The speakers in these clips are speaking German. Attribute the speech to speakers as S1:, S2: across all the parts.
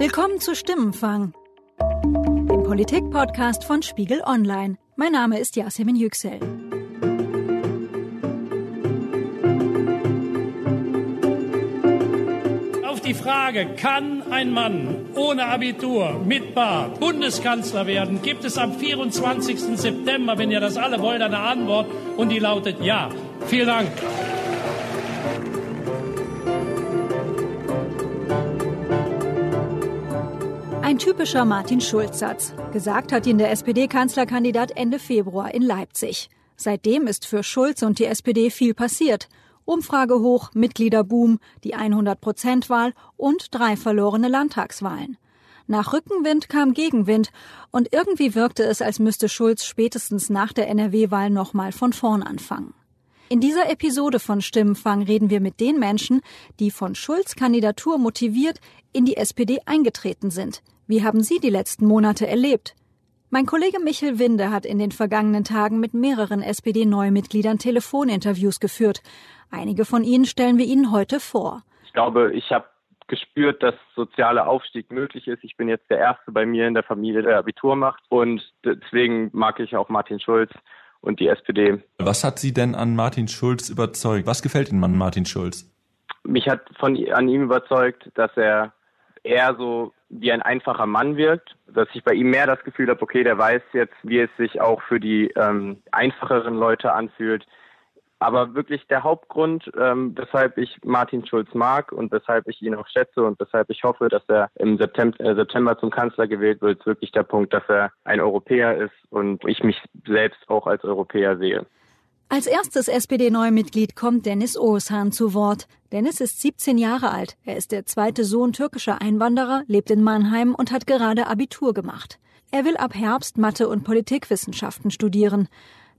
S1: Willkommen zu Stimmenfang, dem Politik-Podcast von Spiegel Online. Mein Name ist Yasemin Yüksel.
S2: Auf die Frage, kann ein Mann ohne Abitur mit Bart Bundeskanzler werden, gibt es am 24. September, wenn ihr das alle wollt, eine Antwort und die lautet ja. Vielen Dank.
S1: Typischer Martin Schulz-Satz. Gesagt hat ihn der SPD-Kanzlerkandidat Ende Februar in Leipzig. Seitdem ist für Schulz und die SPD viel passiert. Umfrage hoch, Mitgliederboom, die 100-Prozent-Wahl und drei verlorene Landtagswahlen. Nach Rückenwind kam Gegenwind und irgendwie wirkte es, als müsste Schulz spätestens nach der NRW-Wahl nochmal von vorn anfangen. In dieser Episode von Stimmenfang reden wir mit den Menschen, die von Schulz Kandidatur motiviert in die SPD eingetreten sind. Wie haben Sie die letzten Monate erlebt? Mein Kollege Michel Winde hat in den vergangenen Tagen mit mehreren SPD-Neumitgliedern Telefoninterviews geführt. Einige von ihnen stellen wir Ihnen heute vor.
S3: Ich glaube, ich habe gespürt, dass sozialer Aufstieg möglich ist. Ich bin jetzt der Erste bei mir in der Familie, der Abitur macht. Und deswegen mag ich auch Martin Schulz und die SPD.
S4: Was hat Sie denn an Martin Schulz überzeugt? Was gefällt Ihnen an Martin Schulz?
S3: Mich hat von an ihm überzeugt, dass er eher so wie ein einfacher Mann wirkt, dass ich bei ihm mehr das Gefühl habe, okay, der weiß jetzt, wie es sich auch für die ähm, einfacheren Leute anfühlt, aber wirklich der Hauptgrund, ähm, weshalb ich Martin Schulz mag und weshalb ich ihn auch schätze und weshalb ich hoffe, dass er im September, äh, September zum Kanzler gewählt wird, ist wirklich der Punkt, dass er ein Europäer ist und ich mich selbst auch als Europäer sehe.
S1: Als erstes SPD-Neumitglied kommt Dennis Oğuzhan zu Wort. Dennis ist 17 Jahre alt. Er ist der zweite Sohn türkischer Einwanderer, lebt in Mannheim und hat gerade Abitur gemacht. Er will ab Herbst Mathe und Politikwissenschaften studieren.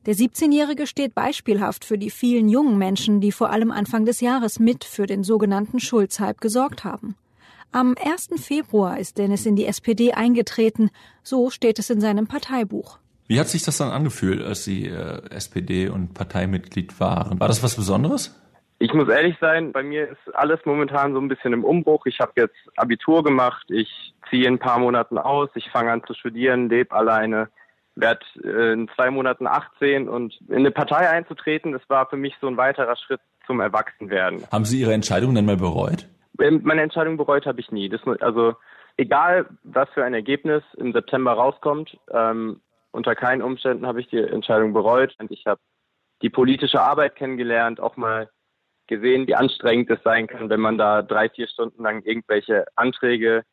S1: Der 17-Jährige steht beispielhaft für die vielen jungen Menschen, die vor allem Anfang des Jahres mit für den sogenannten Schulz-Hype gesorgt haben. Am 1. Februar ist Dennis in die SPD eingetreten, so steht es in seinem Parteibuch.
S4: Wie hat sich das dann angefühlt, als Sie äh, SPD und Parteimitglied waren? War das was Besonderes?
S3: Ich muss ehrlich sein, bei mir ist alles momentan so ein bisschen im Umbruch. Ich habe jetzt Abitur gemacht, ich ziehe in ein paar Monaten aus, ich fange an zu studieren, lebe alleine werde äh, in zwei Monaten 18 und in eine Partei einzutreten, das war für mich so ein weiterer Schritt zum Erwachsenwerden.
S4: Haben Sie Ihre Entscheidung dann mal bereut?
S3: Ähm, meine Entscheidung bereut habe ich nie. Das, also egal, was für ein Ergebnis im September rauskommt, ähm, unter keinen Umständen habe ich die Entscheidung bereut. Und ich habe die politische Arbeit kennengelernt, auch mal gesehen, wie anstrengend es sein kann, wenn man da drei, vier Stunden lang irgendwelche Anträge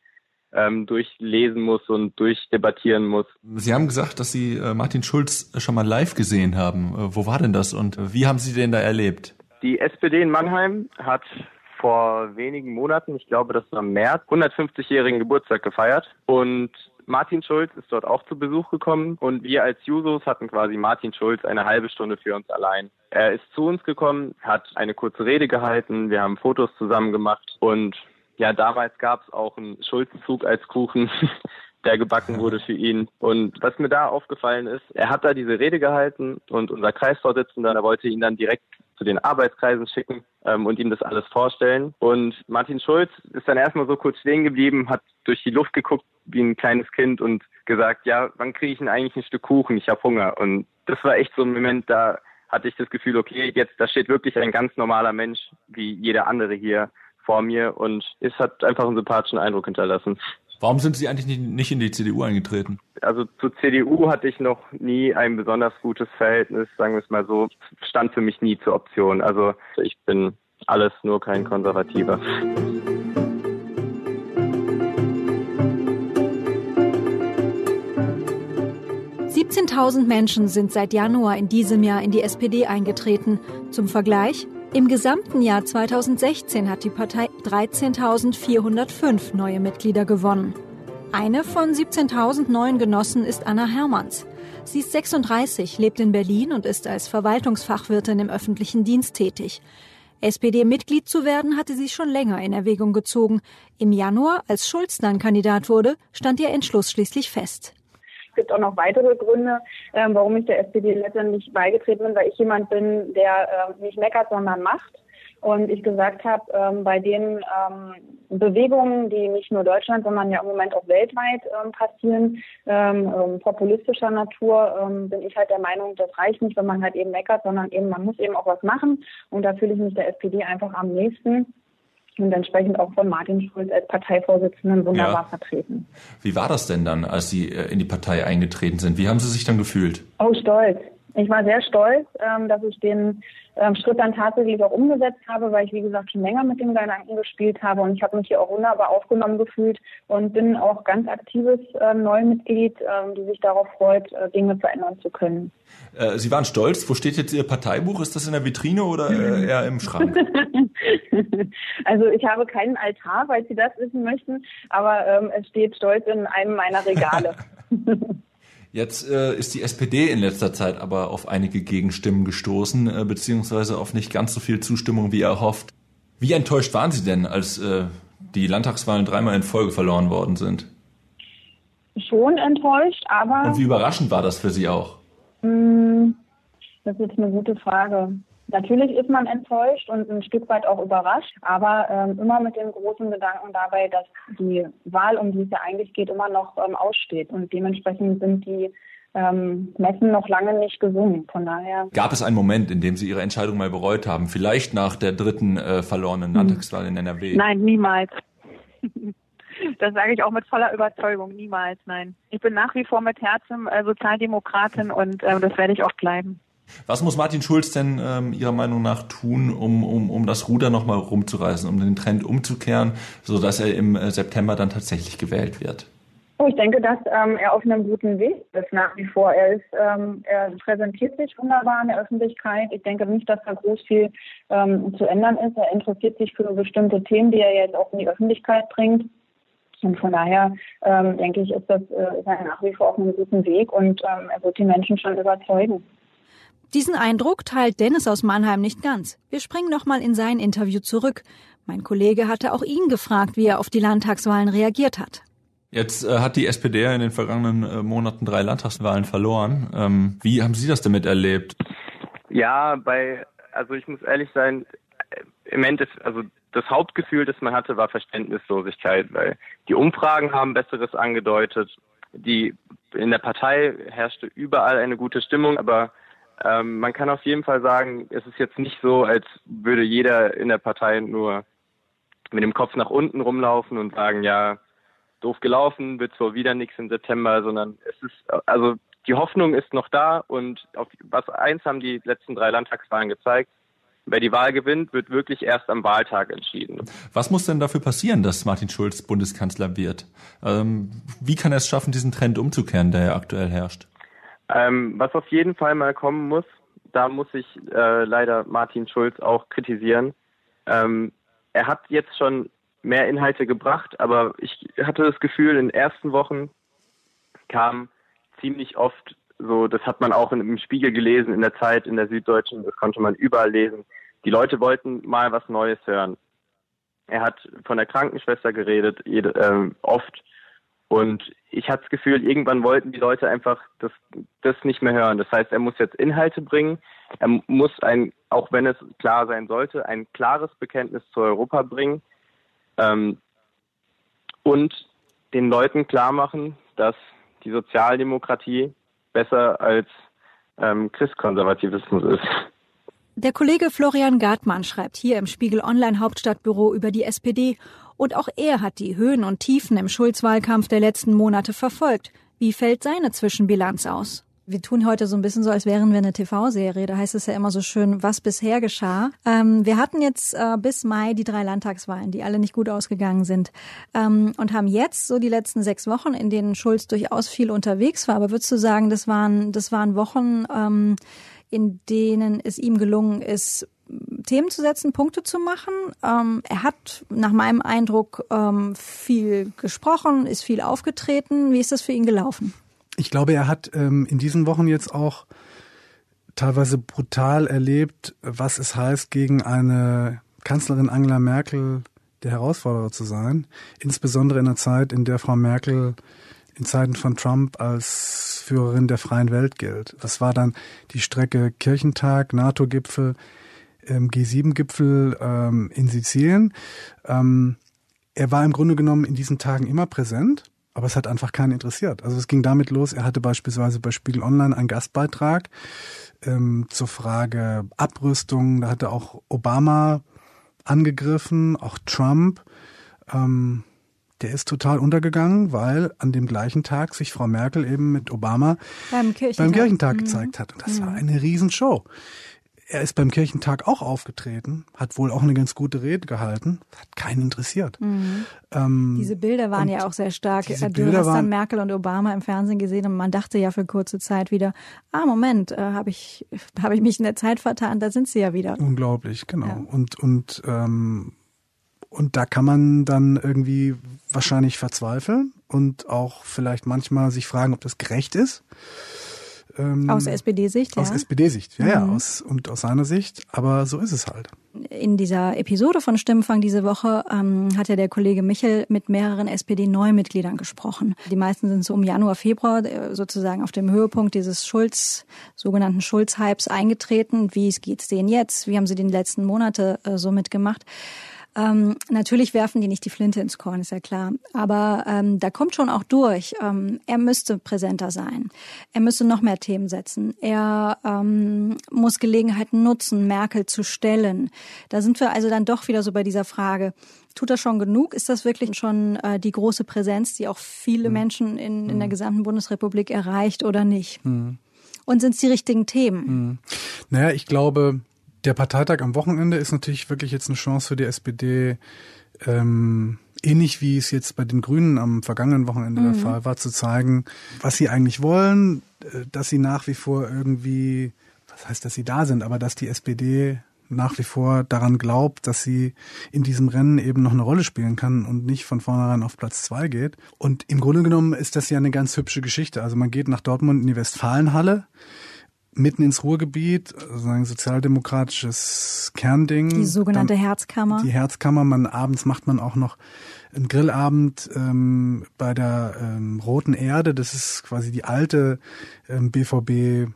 S3: ähm, durchlesen muss und durchdebattieren muss.
S4: Sie haben gesagt, dass Sie äh, Martin Schulz schon mal live gesehen haben. Äh, wo war denn das und wie haben Sie den da erlebt?
S3: Die SPD in Mannheim hat vor wenigen Monaten, ich glaube, das war im März, 150-jährigen Geburtstag gefeiert und Martin Schulz ist dort auch zu Besuch gekommen und wir als Jusos hatten quasi Martin Schulz eine halbe Stunde für uns allein. Er ist zu uns gekommen, hat eine kurze Rede gehalten, wir haben Fotos zusammen gemacht und ja, damals gab es auch einen Schulzenzug als Kuchen, der gebacken wurde für ihn. Und was mir da aufgefallen ist, er hat da diese Rede gehalten und unser Kreisvorsitzender, der wollte ihn dann direkt zu den Arbeitskreisen schicken ähm, und ihm das alles vorstellen. Und Martin Schulz ist dann erstmal so kurz stehen geblieben, hat durch die Luft geguckt wie ein kleines Kind und gesagt, ja, wann kriege ich denn eigentlich ein Stück Kuchen? Ich habe Hunger. Und das war echt so ein Moment, da hatte ich das Gefühl, okay, jetzt da steht wirklich ein ganz normaler Mensch wie jeder andere hier vor mir und es hat einfach einen sympathischen Eindruck hinterlassen.
S4: Warum sind Sie eigentlich nicht in die CDU eingetreten?
S3: Also zur CDU hatte ich noch nie ein besonders gutes Verhältnis, sagen wir es mal so, stand für mich nie zur Option. Also ich bin alles nur kein Konservativer.
S1: Zehntausend Menschen sind seit Januar in diesem Jahr in die SPD eingetreten. Zum Vergleich, im gesamten Jahr 2016 hat die Partei 13.405 neue Mitglieder gewonnen. Eine von 17.000 neuen Genossen ist Anna Hermanns. Sie ist 36, lebt in Berlin und ist als Verwaltungsfachwirtin im öffentlichen Dienst tätig. SPD-Mitglied zu werden, hatte sie schon länger in Erwägung gezogen. Im Januar, als Schulz dann Kandidat wurde, stand ihr Entschluss schließlich fest
S5: gibt auch noch weitere Gründe, ähm, warum ich der SPD letztendlich beigetreten bin, weil ich jemand bin, der äh, nicht meckert, sondern macht. Und ich gesagt habe, ähm, bei den ähm, Bewegungen, die nicht nur Deutschland, sondern ja im Moment auch weltweit ähm, passieren, ähm, ähm, populistischer Natur, ähm, bin ich halt der Meinung, das reicht nicht, wenn man halt eben meckert, sondern eben man muss eben auch was machen. Und da fühle ich mich der SPD einfach am nächsten und entsprechend auch von Martin Schulz als Parteivorsitzenden wunderbar ja. vertreten.
S4: Wie war das denn dann, als Sie äh, in die Partei eingetreten sind? Wie haben Sie sich dann gefühlt?
S5: Oh, stolz. Ich war sehr stolz, ähm, dass ich den ähm, Schritt dann tatsächlich auch umgesetzt habe, weil ich, wie gesagt, schon länger mit dem Gedanken gespielt habe und ich habe mich hier auch wunderbar aufgenommen gefühlt und bin auch ganz aktives äh, Neumitglied, äh, die sich darauf freut, äh, Dinge verändern zu können.
S4: Äh, Sie waren stolz. Wo steht jetzt Ihr Parteibuch? Ist das in der Vitrine oder eher im Schrank?
S5: also ich habe keinen Altar, weil Sie das wissen möchten, aber ähm, es steht stolz in einem meiner Regale.
S4: Jetzt äh, ist die SPD in letzter Zeit aber auf einige Gegenstimmen gestoßen, äh, beziehungsweise auf nicht ganz so viel Zustimmung wie erhofft. Wie enttäuscht waren Sie denn, als äh, die Landtagswahlen dreimal in Folge verloren worden sind?
S5: Schon enttäuscht, aber.
S4: Und wie überraschend war das für Sie auch?
S5: Hm, das ist eine gute Frage. Natürlich ist man enttäuscht und ein Stück weit auch überrascht, aber ähm, immer mit dem großen Gedanken dabei, dass die Wahl, um die es ja eigentlich geht, immer noch ähm, aussteht. Und dementsprechend sind die ähm, Messen noch lange nicht gesungen. Von daher.
S4: Gab es einen Moment, in dem Sie Ihre Entscheidung mal bereut haben? Vielleicht nach der dritten äh, verlorenen hm. Landtagswahl in NRW?
S5: Nein, niemals. Das sage ich auch mit voller Überzeugung. Niemals, nein. Ich bin nach wie vor mit Herzen äh, Sozialdemokratin und äh, das werde ich auch bleiben.
S4: Was muss Martin Schulz denn ähm, Ihrer Meinung nach tun, um, um, um das Ruder nochmal rumzureißen, um den Trend umzukehren, sodass er im äh, September dann tatsächlich gewählt wird?
S5: Oh, ich denke, dass ähm, er auf einem guten Weg ist nach wie vor. Er ist, ähm, er präsentiert sich wunderbar in der Öffentlichkeit. Ich denke nicht, dass da groß viel ähm, zu ändern ist. Er interessiert sich für bestimmte Themen, die er jetzt auch in die Öffentlichkeit bringt. Und von daher ähm, denke ich, ist das äh, ist er nach wie vor auf einem guten Weg und ähm, er wird die Menschen schon überzeugen.
S1: Diesen Eindruck teilt Dennis aus Mannheim nicht ganz. Wir springen nochmal in sein Interview zurück. Mein Kollege hatte auch ihn gefragt, wie er auf die Landtagswahlen reagiert hat.
S4: Jetzt äh, hat die SPD in den vergangenen äh, Monaten drei Landtagswahlen verloren. Ähm, wie haben Sie das damit erlebt?
S3: Ja, bei, also ich muss ehrlich sein, äh, im Endeffekt, also das Hauptgefühl, das man hatte, war Verständnislosigkeit, weil die Umfragen haben Besseres angedeutet. Die in der Partei herrschte überall eine gute Stimmung, aber ähm, man kann auf jeden Fall sagen, es ist jetzt nicht so, als würde jeder in der Partei nur mit dem Kopf nach unten rumlaufen und sagen, ja, doof gelaufen, wird zwar wieder nichts im September, sondern es ist, also die Hoffnung ist noch da und auf was eins haben die letzten drei Landtagswahlen gezeigt. Wer die Wahl gewinnt, wird wirklich erst am Wahltag entschieden.
S4: Was muss denn dafür passieren, dass Martin Schulz Bundeskanzler wird? Ähm, wie kann er es schaffen, diesen Trend umzukehren, der ja aktuell herrscht?
S3: Ähm, was auf jeden Fall mal kommen muss, da muss ich äh, leider Martin Schulz auch kritisieren. Ähm, er hat jetzt schon mehr Inhalte gebracht, aber ich hatte das Gefühl, in den ersten Wochen kam ziemlich oft so, das hat man auch im Spiegel gelesen, in der Zeit, in der Süddeutschen, das konnte man überall lesen. Die Leute wollten mal was Neues hören. Er hat von der Krankenschwester geredet, jede, äh, oft. Und ich hatte das Gefühl, irgendwann wollten die Leute einfach das, das nicht mehr hören. Das heißt, er muss jetzt Inhalte bringen. Er muss ein, auch wenn es klar sein sollte, ein klares Bekenntnis zu Europa bringen. Ähm, und den Leuten klar machen, dass die Sozialdemokratie besser als ähm, Christkonservativismus ist.
S1: Der Kollege Florian Gartmann schreibt hier im Spiegel Online Hauptstadtbüro über die SPD und auch er hat die Höhen und Tiefen im Schulz-Wahlkampf der letzten Monate verfolgt. Wie fällt seine Zwischenbilanz aus? Wir tun heute so ein bisschen so, als wären wir eine TV-Serie. Da heißt es ja immer so schön, was bisher geschah. Ähm, wir hatten jetzt äh, bis Mai die drei Landtagswahlen, die alle nicht gut ausgegangen sind. Ähm, und haben jetzt so die letzten sechs Wochen, in denen Schulz durchaus viel unterwegs war. Aber würdest du sagen, das waren, das waren Wochen, ähm, in denen es ihm gelungen ist, Themen zu setzen, Punkte zu machen. Ähm, er hat nach meinem Eindruck ähm, viel gesprochen, ist viel aufgetreten. Wie ist das für ihn gelaufen?
S6: Ich glaube, er hat ähm, in diesen Wochen jetzt auch teilweise brutal erlebt, was es heißt, gegen eine Kanzlerin Angela Merkel der Herausforderer zu sein. Insbesondere in einer Zeit, in der Frau Merkel in Zeiten von Trump als Führerin der freien Welt gilt. Das war dann die Strecke Kirchentag, NATO-Gipfel, ähm, G7-Gipfel ähm, in Sizilien. Ähm, er war im Grunde genommen in diesen Tagen immer präsent, aber es hat einfach keinen interessiert. Also es ging damit los, er hatte beispielsweise bei Spiegel Online einen Gastbeitrag ähm, zur Frage Abrüstung. Da hatte auch Obama angegriffen, auch Trump. Ähm, der ist total untergegangen, weil an dem gleichen Tag sich Frau Merkel eben mit Obama
S1: beim Kirchentag,
S6: beim Kirchentag mhm. gezeigt hat. Und das mhm. war eine Riesenshow. Er ist beim Kirchentag auch aufgetreten, hat wohl auch eine ganz gute Rede gehalten, hat keinen interessiert.
S1: Mhm. Ähm, diese Bilder waren ja auch sehr stark. Du Bilder hast dann Merkel und Obama im Fernsehen gesehen und man dachte ja für kurze Zeit wieder, ah Moment, äh, habe ich habe ich mich in der Zeit vertan, da sind sie ja wieder.
S6: Unglaublich, genau. Ja. Und und ähm, und da kann man dann irgendwie wahrscheinlich verzweifeln und auch vielleicht manchmal sich fragen, ob das gerecht ist.
S1: Ähm, aus SPD-Sicht,
S6: ja. Aus SPD-Sicht, ja, mhm. ja, aus, und aus seiner Sicht. Aber so ist es halt.
S1: In dieser Episode von Stimmenfang diese Woche ähm, hat ja der Kollege Michel mit mehreren SPD-Neumitgliedern gesprochen. Die meisten sind so um Januar, Februar äh, sozusagen auf dem Höhepunkt dieses Schulz, sogenannten Schulz-Hypes eingetreten. Wie geht's denen jetzt? Wie haben sie die letzten Monate äh, so mitgemacht? Ähm, natürlich werfen die nicht die Flinte ins Korn, ist ja klar. Aber ähm, da kommt schon auch durch. Ähm, er müsste präsenter sein. Er müsste noch mehr Themen setzen. Er ähm, muss Gelegenheiten nutzen, Merkel zu stellen. Da sind wir also dann doch wieder so bei dieser Frage. Tut das schon genug? Ist das wirklich schon äh, die große Präsenz, die auch viele mhm. Menschen in, in der mhm. gesamten Bundesrepublik erreicht oder nicht? Mhm. Und sind es die richtigen Themen?
S6: Mhm. Naja, ich glaube, der Parteitag am Wochenende ist natürlich wirklich jetzt eine Chance für die SPD, ähm, ähnlich wie es jetzt bei den Grünen am vergangenen Wochenende mhm. der Fall war, zu zeigen, was sie eigentlich wollen, äh, dass sie nach wie vor irgendwie, was heißt, dass sie da sind, aber dass die SPD nach wie vor daran glaubt, dass sie in diesem Rennen eben noch eine Rolle spielen kann und nicht von vornherein auf Platz zwei geht. Und im Grunde genommen ist das ja eine ganz hübsche Geschichte. Also man geht nach Dortmund in die Westfalenhalle mitten ins Ruhrgebiet, ein sozialdemokratisches Kernding.
S1: Die sogenannte Dann, Herzkammer.
S6: Die Herzkammer. Man abends macht man auch noch einen Grillabend ähm, bei der ähm, Roten Erde. Das ist quasi die alte ähm, BVB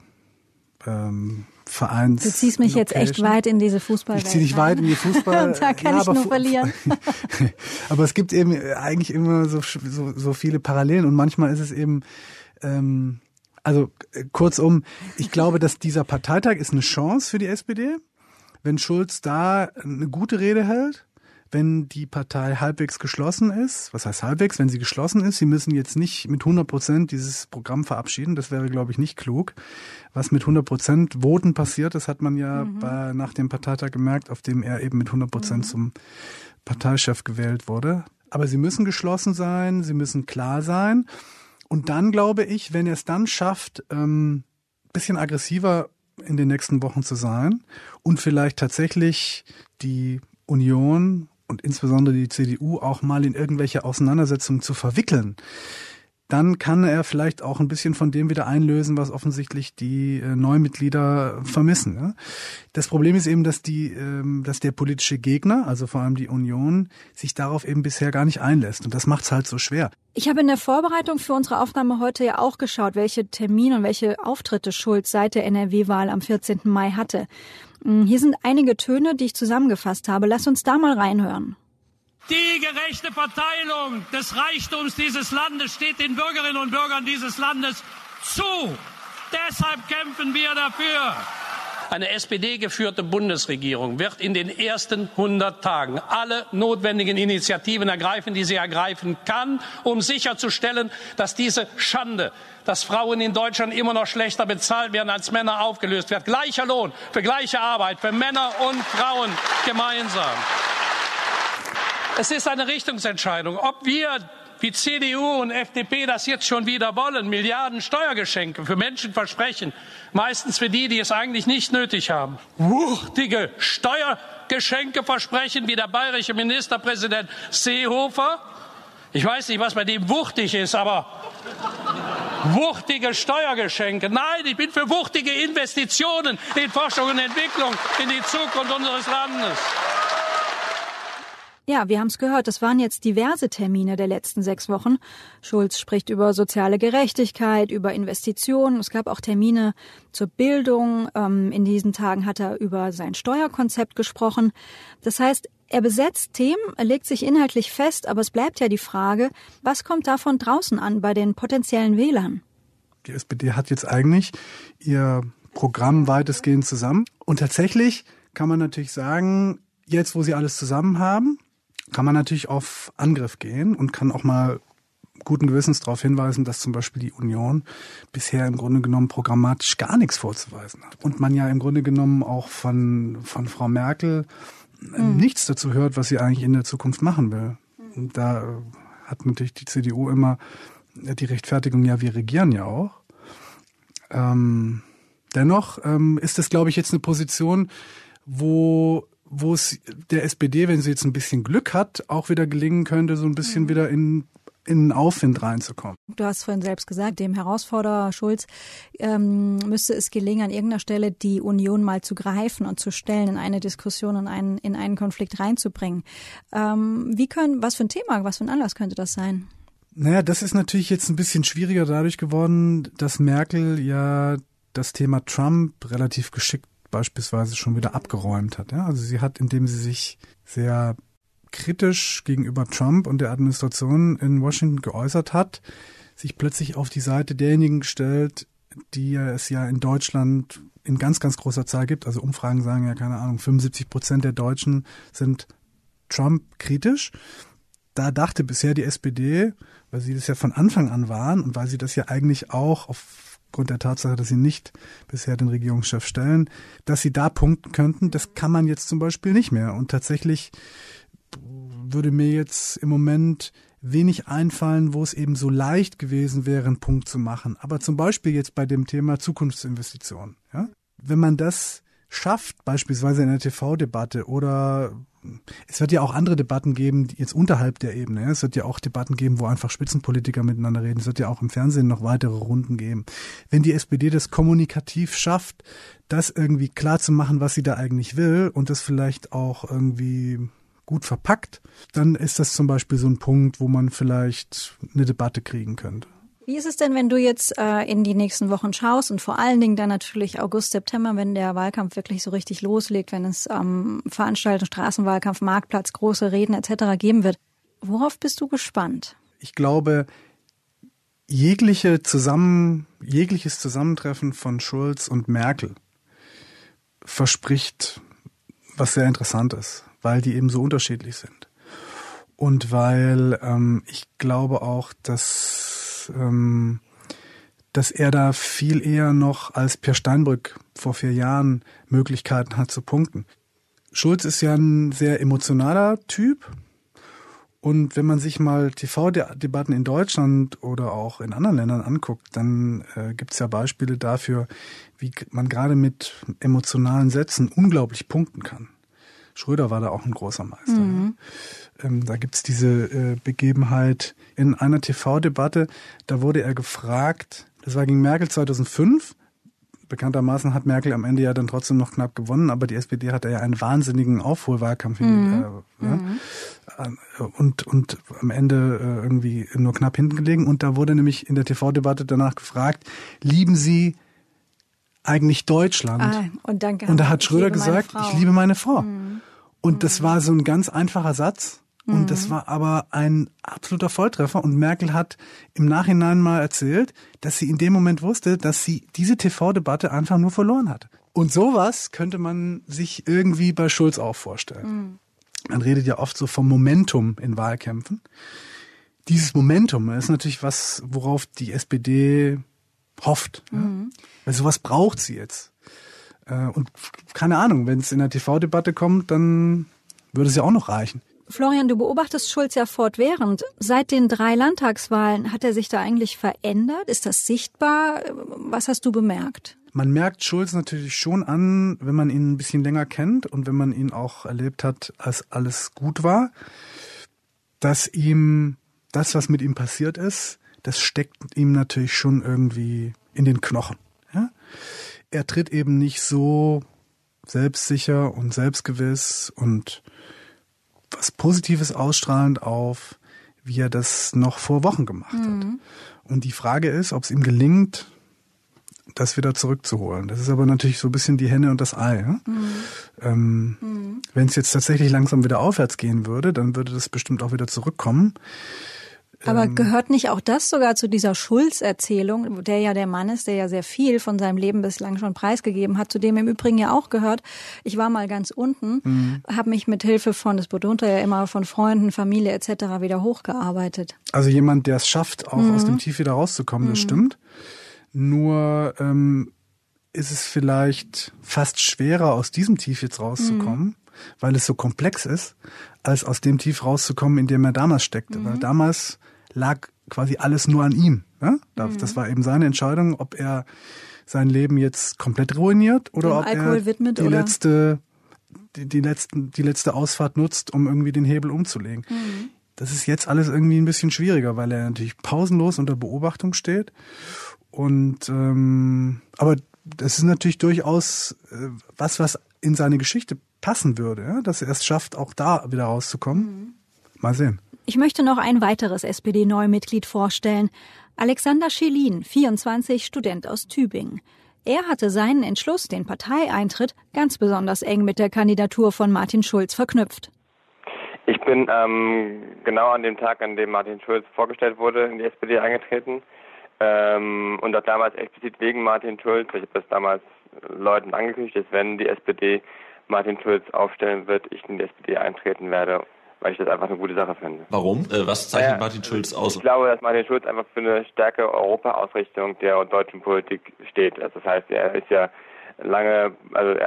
S6: ähm, Vereins.
S1: Du ziehst mich Location. jetzt echt weit in diese Fußballwelt.
S6: Ich zieh dich weit in die Fußball.
S1: da kann ja, ich nur verlieren.
S6: aber es gibt eben eigentlich immer so, so, so viele Parallelen und manchmal ist es eben ähm, also äh, kurzum, ich glaube, dass dieser Parteitag ist eine Chance für die SPD, wenn Schulz da eine gute Rede hält, wenn die Partei halbwegs geschlossen ist. Was heißt halbwegs? Wenn sie geschlossen ist, sie müssen jetzt nicht mit 100 Prozent dieses Programm verabschieden. Das wäre, glaube ich, nicht klug. Was mit 100 Prozent Voten passiert, das hat man ja mhm. bei, nach dem Parteitag gemerkt, auf dem er eben mit 100 Prozent mhm. zum Parteichef gewählt wurde. Aber sie müssen geschlossen sein, sie müssen klar sein. Und dann glaube ich, wenn er es dann schafft, ähm, bisschen aggressiver in den nächsten Wochen zu sein und vielleicht tatsächlich die Union und insbesondere die CDU auch mal in irgendwelche Auseinandersetzungen zu verwickeln, dann kann er vielleicht auch ein bisschen von dem wieder einlösen, was offensichtlich die äh, Neumitglieder vermissen. Ja? Das Problem ist eben, dass die, ähm, dass der politische Gegner, also vor allem die Union, sich darauf eben bisher gar nicht einlässt. Und das macht es halt so schwer.
S1: Ich habe in der Vorbereitung für unsere Aufnahme heute ja auch geschaut, welche Termine und welche Auftritte Schulz seit der NRW-Wahl am 14. Mai hatte. Hm, hier sind einige Töne, die ich zusammengefasst habe. Lass uns da mal reinhören.
S2: Die gerechte Verteilung des Reichtums dieses Landes steht den Bürgerinnen und Bürgern dieses Landes zu. Deshalb kämpfen wir dafür. Eine SPD-geführte Bundesregierung wird in den ersten 100 Tagen alle notwendigen Initiativen ergreifen, die sie ergreifen kann, um sicherzustellen, dass diese Schande, dass Frauen in Deutschland immer noch schlechter bezahlt werden als Männer, aufgelöst wird. Gleicher Lohn für gleiche Arbeit für Männer und Frauen gemeinsam. Es ist eine Richtungsentscheidung, ob wir wie CDU und FDP das jetzt schon wieder wollen, Milliarden Steuergeschenke für Menschen versprechen, meistens für die, die es eigentlich nicht nötig haben. Wuchtige Steuergeschenke versprechen, wie der bayerische Ministerpräsident Seehofer. Ich weiß nicht, was bei dem wuchtig ist, aber wuchtige Steuergeschenke. Nein, ich bin für wuchtige Investitionen in Forschung und Entwicklung, in die Zukunft unseres Landes.
S1: Ja, wir haben es gehört. Es waren jetzt diverse Termine der letzten sechs Wochen. Schulz spricht über soziale Gerechtigkeit, über Investitionen. Es gab auch Termine zur Bildung. Ähm, in diesen Tagen hat er über sein Steuerkonzept gesprochen. Das heißt, er besetzt Themen, er legt sich inhaltlich fest, aber es bleibt ja die Frage, was kommt davon draußen an bei den potenziellen Wählern?
S6: Die SPD hat jetzt eigentlich ihr Programm weitestgehend zusammen. Und tatsächlich kann man natürlich sagen, jetzt wo sie alles zusammen haben, kann man natürlich auf Angriff gehen und kann auch mal guten Gewissens darauf hinweisen, dass zum Beispiel die Union bisher im Grunde genommen programmatisch gar nichts vorzuweisen hat. Und man ja im Grunde genommen auch von, von Frau Merkel mhm. nichts dazu hört, was sie eigentlich in der Zukunft machen will. Und da hat natürlich die CDU immer die Rechtfertigung, ja, wir regieren ja auch. Ähm, dennoch ähm, ist das, glaube ich, jetzt eine Position, wo wo es der SPD, wenn sie jetzt ein bisschen Glück hat, auch wieder gelingen könnte, so ein bisschen mhm. wieder in in Aufwind reinzukommen.
S1: Du hast vorhin selbst gesagt, dem Herausforderer Schulz ähm, müsste es gelingen, an irgendeiner Stelle die Union mal zu greifen und zu stellen, in eine Diskussion, in einen, in einen Konflikt reinzubringen. Ähm, wie können, was für ein Thema, was für ein Anlass könnte das sein?
S6: Naja, das ist natürlich jetzt ein bisschen schwieriger dadurch geworden, dass Merkel ja das Thema Trump relativ geschickt beispielsweise schon wieder abgeräumt hat. Ja? Also sie hat, indem sie sich sehr kritisch gegenüber Trump und der Administration in Washington geäußert hat, sich plötzlich auf die Seite derjenigen gestellt, die es ja in Deutschland in ganz, ganz großer Zahl gibt. Also Umfragen sagen ja, keine Ahnung, 75 Prozent der Deutschen sind Trump kritisch. Da dachte bisher die SPD, weil sie das ja von Anfang an waren und weil sie das ja eigentlich auch auf aufgrund der Tatsache, dass sie nicht bisher den Regierungschef stellen, dass sie da punkten könnten. Das kann man jetzt zum Beispiel nicht mehr. Und tatsächlich würde mir jetzt im Moment wenig einfallen, wo es eben so leicht gewesen wäre, einen Punkt zu machen. Aber zum Beispiel jetzt bei dem Thema Zukunftsinvestitionen. Ja? Wenn man das schafft, beispielsweise in der TV-Debatte oder es wird ja auch andere Debatten geben, jetzt unterhalb der Ebene. Es wird ja auch Debatten geben, wo einfach Spitzenpolitiker miteinander reden. Es wird ja auch im Fernsehen noch weitere Runden geben. Wenn die SPD das kommunikativ schafft, das irgendwie klar zu machen, was sie da eigentlich will und das vielleicht auch irgendwie gut verpackt, dann ist das zum Beispiel so ein Punkt, wo man vielleicht eine Debatte kriegen könnte.
S1: Wie ist es denn, wenn du jetzt äh, in die nächsten Wochen schaust und vor allen Dingen dann natürlich August, September, wenn der Wahlkampf wirklich so richtig loslegt, wenn es ähm, Veranstaltungen, Straßenwahlkampf, Marktplatz, große Reden etc. geben wird? Worauf bist du gespannt?
S6: Ich glaube, jegliche Zusammen, jegliches Zusammentreffen von Schulz und Merkel verspricht was sehr Interessantes, weil die eben so unterschiedlich sind. Und weil ähm, ich glaube auch, dass ähm, dass er da viel eher noch als Per Steinbrück vor vier Jahren Möglichkeiten hat zu punkten. Schulz ist ja ein sehr emotionaler Typ. Und wenn man sich mal TV-Debatten in Deutschland oder auch in anderen Ländern anguckt, dann äh, gibt es ja Beispiele dafür, wie man gerade mit emotionalen Sätzen unglaublich punkten kann. Schröder war da auch ein großer Meister. Mhm. Ähm, da gibt's diese äh, Begebenheit in einer TV-Debatte, da wurde er gefragt, das war gegen Merkel 2005, bekanntermaßen hat Merkel am Ende ja dann trotzdem noch knapp gewonnen, aber die SPD hatte ja einen wahnsinnigen Aufholwahlkampf mhm. äh, mhm. Äh, und und am Ende äh, irgendwie nur knapp hinten gelegen und da wurde nämlich in der TV-Debatte danach gefragt, lieben Sie eigentlich Deutschland? Ah,
S1: und, danke,
S6: und da hat Schröder gesagt, ich liebe meine Frau. Mhm. Und das war so ein ganz einfacher Satz. Und mhm. das war aber ein absoluter Volltreffer. Und Merkel hat im Nachhinein mal erzählt, dass sie in dem Moment wusste, dass sie diese TV-Debatte einfach nur verloren hat. Und sowas könnte man sich irgendwie bei Schulz auch vorstellen. Mhm. Man redet ja oft so vom Momentum in Wahlkämpfen. Dieses Momentum ist natürlich was, worauf die SPD hofft. Mhm. Ja? Weil sowas braucht sie jetzt. Äh, und keine Ahnung, wenn es in der TV-Debatte kommt, dann würde es ja auch noch reichen.
S1: Florian, du beobachtest Schulz ja fortwährend. Seit den drei Landtagswahlen hat er sich da eigentlich verändert? Ist das sichtbar? Was hast du bemerkt?
S6: Man merkt Schulz natürlich schon an, wenn man ihn ein bisschen länger kennt und wenn man ihn auch erlebt hat, als alles gut war, dass ihm das, was mit ihm passiert ist, das steckt ihm natürlich schon irgendwie in den Knochen. Ja? Er tritt eben nicht so selbstsicher und selbstgewiss und was Positives ausstrahlend auf, wie er das noch vor Wochen gemacht mhm. hat. Und die Frage ist, ob es ihm gelingt, das wieder zurückzuholen. Das ist aber natürlich so ein bisschen die Henne und das Ei. Ja? Mhm. Ähm, mhm. Wenn es jetzt tatsächlich langsam wieder aufwärts gehen würde, dann würde das bestimmt auch wieder zurückkommen.
S1: Aber ähm, gehört nicht auch das sogar zu dieser Schulz-Erzählung, der ja der Mann ist, der ja sehr viel von seinem Leben bislang schon preisgegeben hat, zu dem im Übrigen ja auch gehört. Ich war mal ganz unten, mhm. habe mich mit Hilfe von, das bedunter ja immer von Freunden, Familie etc. wieder hochgearbeitet.
S6: Also jemand, der es schafft, auch mhm. aus dem Tief wieder rauszukommen, das mhm. stimmt. Nur ähm, ist es vielleicht fast schwerer, aus diesem Tief jetzt rauszukommen, mhm. weil es so komplex ist, als aus dem Tief rauszukommen, in dem er damals steckte. Mhm. Weil damals lag quasi alles nur an ihm. Das mhm. war eben seine Entscheidung, ob er sein Leben jetzt komplett ruiniert oder Dem ob Alkohol er widmet, die oder? letzte die, die, letzten, die letzte Ausfahrt nutzt, um irgendwie den Hebel umzulegen. Mhm. Das ist jetzt alles irgendwie ein bisschen schwieriger, weil er natürlich pausenlos unter Beobachtung steht. Und ähm, aber das ist natürlich durchaus äh, was, was in seine Geschichte passen würde, ja? dass er es schafft, auch da wieder rauszukommen. Mhm. Mal sehen.
S1: Ich möchte noch ein weiteres SPD-Neumitglied vorstellen. Alexander Schelin, 24, Student aus Tübingen. Er hatte seinen Entschluss, den Parteieintritt, ganz besonders eng mit der Kandidatur von Martin Schulz verknüpft.
S7: Ich bin ähm, genau an dem Tag, an dem Martin Schulz vorgestellt wurde, in die SPD eingetreten. Ähm, und auch damals explizit wegen Martin Schulz. Ich habe das damals Leuten angekündigt, dass wenn die SPD Martin Schulz aufstellen wird, ich in die SPD eintreten werde weil ich das einfach eine gute Sache finde.
S4: Warum? Äh, was zeichnet naja, Martin Schulz aus?
S7: Ich glaube, dass Martin Schulz einfach für eine stärkere Europa-Ausrichtung der deutschen Politik steht. Also das heißt, er ist ja lange, also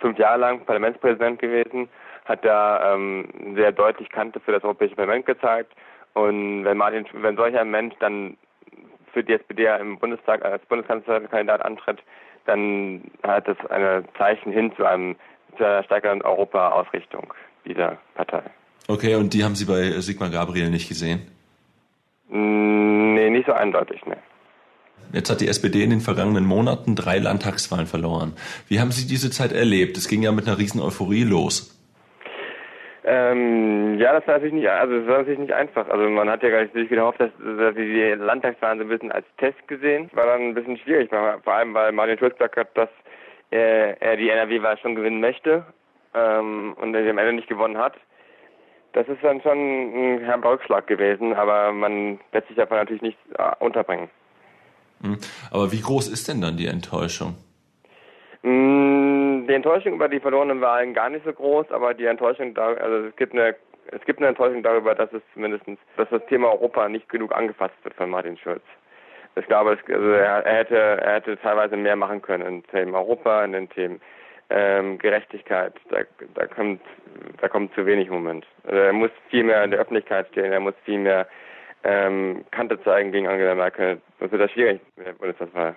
S7: fünf Jahre lang Parlamentspräsident gewesen, hat da ähm, sehr deutlich Kante für das Europäische Parlament gezeigt. Und wenn Martin, wenn solch ein Mensch dann für die SPD im Bundestag als Bundeskanzlerkandidat antritt, dann hat das ein Zeichen hin zu einem zu einer stärkeren Europa-Ausrichtung dieser Partei.
S4: Okay, und die haben Sie bei Sigmar Gabriel nicht gesehen?
S7: Mm, nee, nicht so eindeutig, ne.
S4: Jetzt hat die SPD in den vergangenen Monaten drei Landtagswahlen verloren. Wie haben Sie diese Zeit erlebt? Es ging ja mit einer riesen Euphorie los.
S7: Ähm, ja, das war natürlich nicht, also das war natürlich nicht einfach. Also man hat ja gar nicht wirklich gehofft, dass, dass die Landtagswahlen so ein bisschen als Test gesehen. War dann ein bisschen schwierig, vor allem weil Martin Schulz gesagt hat, dass äh, er die NRW-Wahl schon gewinnen möchte ähm, und er sie am Ende nicht gewonnen hat. Das ist dann schon ein herber Rückschlag gewesen, aber man lässt sich davon natürlich nicht äh, unterbringen.
S4: Hm. Aber wie groß ist denn dann die Enttäuschung?
S7: Hm, die Enttäuschung über die verlorenen Wahlen gar nicht so groß, aber die Enttäuschung, also es gibt eine es gibt eine Enttäuschung darüber, dass es zumindest, dass das Thema Europa nicht genug angefasst wird von Martin Schulz. Ich glaube, es, also er, er, hätte, er hätte teilweise mehr machen können in Themen Europa, in den Themen ähm, Gerechtigkeit. Da, da kommt, da kommt zu wenig im Moment. Also er muss viel mehr in der Öffentlichkeit stehen, er muss viel mehr ähm, Kante zeigen gegen Angela Merkel. Das wird das schwierig mit der Bundestagswahl.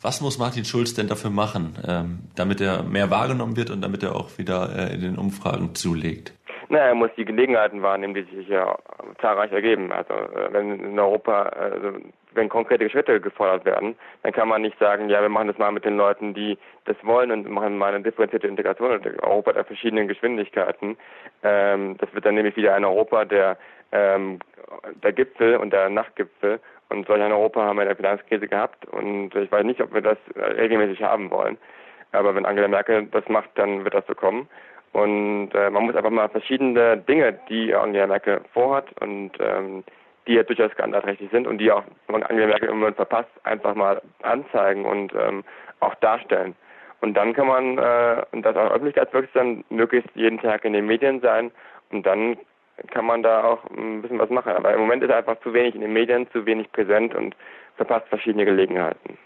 S4: Was muss Martin Schulz denn dafür machen, ähm, damit er mehr wahrgenommen wird und damit er auch wieder äh, in den Umfragen zulegt?
S7: Na, er muss die Gelegenheiten wahrnehmen, die sich ja zahlreich ergeben. Also äh, wenn in Europa, also wenn konkrete Schritte gefordert werden, dann kann man nicht sagen, ja, wir machen das mal mit den Leuten, die das wollen und machen mal eine differenzierte Integration in Europa der verschiedenen Geschwindigkeiten. Ähm, das wird dann nämlich wieder ein Europa der ähm, der Gipfel und der Nachtgipfel. Und solch ein Europa haben wir in der Finanzkrise gehabt. Und ich weiß nicht, ob wir das regelmäßig haben wollen. Aber wenn Angela Merkel das macht, dann wird das so kommen. Und äh, man muss einfach mal verschiedene Dinge, die Angela Merkel vorhat und ähm, die ja durchaus skandalträchtig sind und die auch Angela Merkel im Moment verpasst, einfach mal anzeigen und ähm, auch darstellen. Und dann kann man, äh, und das auch öffentlichkeitswirksam, möglichst jeden Tag in den Medien sein und dann kann man da auch ein bisschen was machen. Aber im Moment ist einfach zu wenig in den Medien, zu wenig präsent und verpasst verschiedene Gelegenheiten.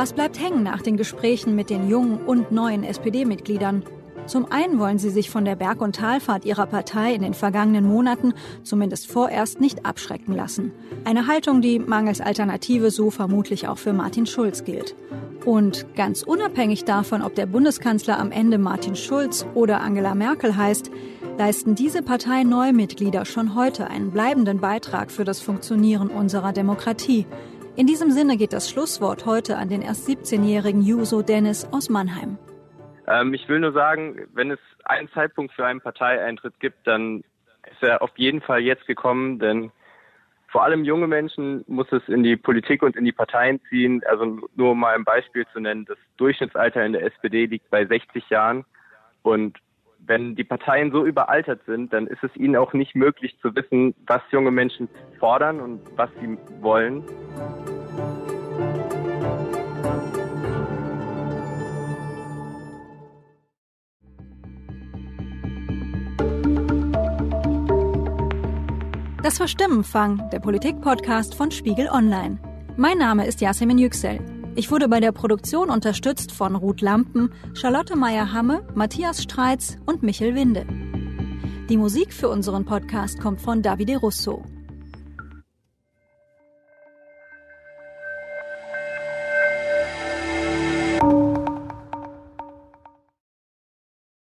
S1: Was bleibt hängen nach den Gesprächen mit den jungen und neuen SPD-Mitgliedern? Zum einen wollen sie sich von der Berg- und Talfahrt ihrer Partei in den vergangenen Monaten zumindest vorerst nicht abschrecken lassen. Eine Haltung, die mangels Alternative so vermutlich auch für Martin Schulz gilt. Und ganz unabhängig davon, ob der Bundeskanzler am Ende Martin Schulz oder Angela Merkel heißt, leisten diese Partei-Neumitglieder schon heute einen bleibenden Beitrag für das Funktionieren unserer Demokratie In diesem Sinne geht das Schlusswort heute an den erst 17-jährigen Juso Dennis aus Mannheim.
S3: Ähm, ich will nur sagen, wenn es einen Zeitpunkt für einen Parteieintritt gibt, dann ist er auf jeden Fall jetzt gekommen, denn vor allem junge Menschen muss es in die Politik und in die Parteien ziehen. Also nur um mal ein Beispiel zu nennen, das Durchschnittsalter in der SPD liegt bei 60 Jahren und wenn die Parteien so überaltert sind, dann ist es ihnen auch nicht möglich zu wissen, was junge Menschen fordern und was sie wollen.
S1: Das war Stimmenfang, der Politik-Podcast von Spiegel Online. Mein Name ist Yasemin Yüksel. Ich wurde bei der Produktion unterstützt von Ruth Lampen, Charlotte Meyer-Hamme, Matthias Streitz und Michel Winde. Die Musik für unseren Podcast kommt von Davide Russo.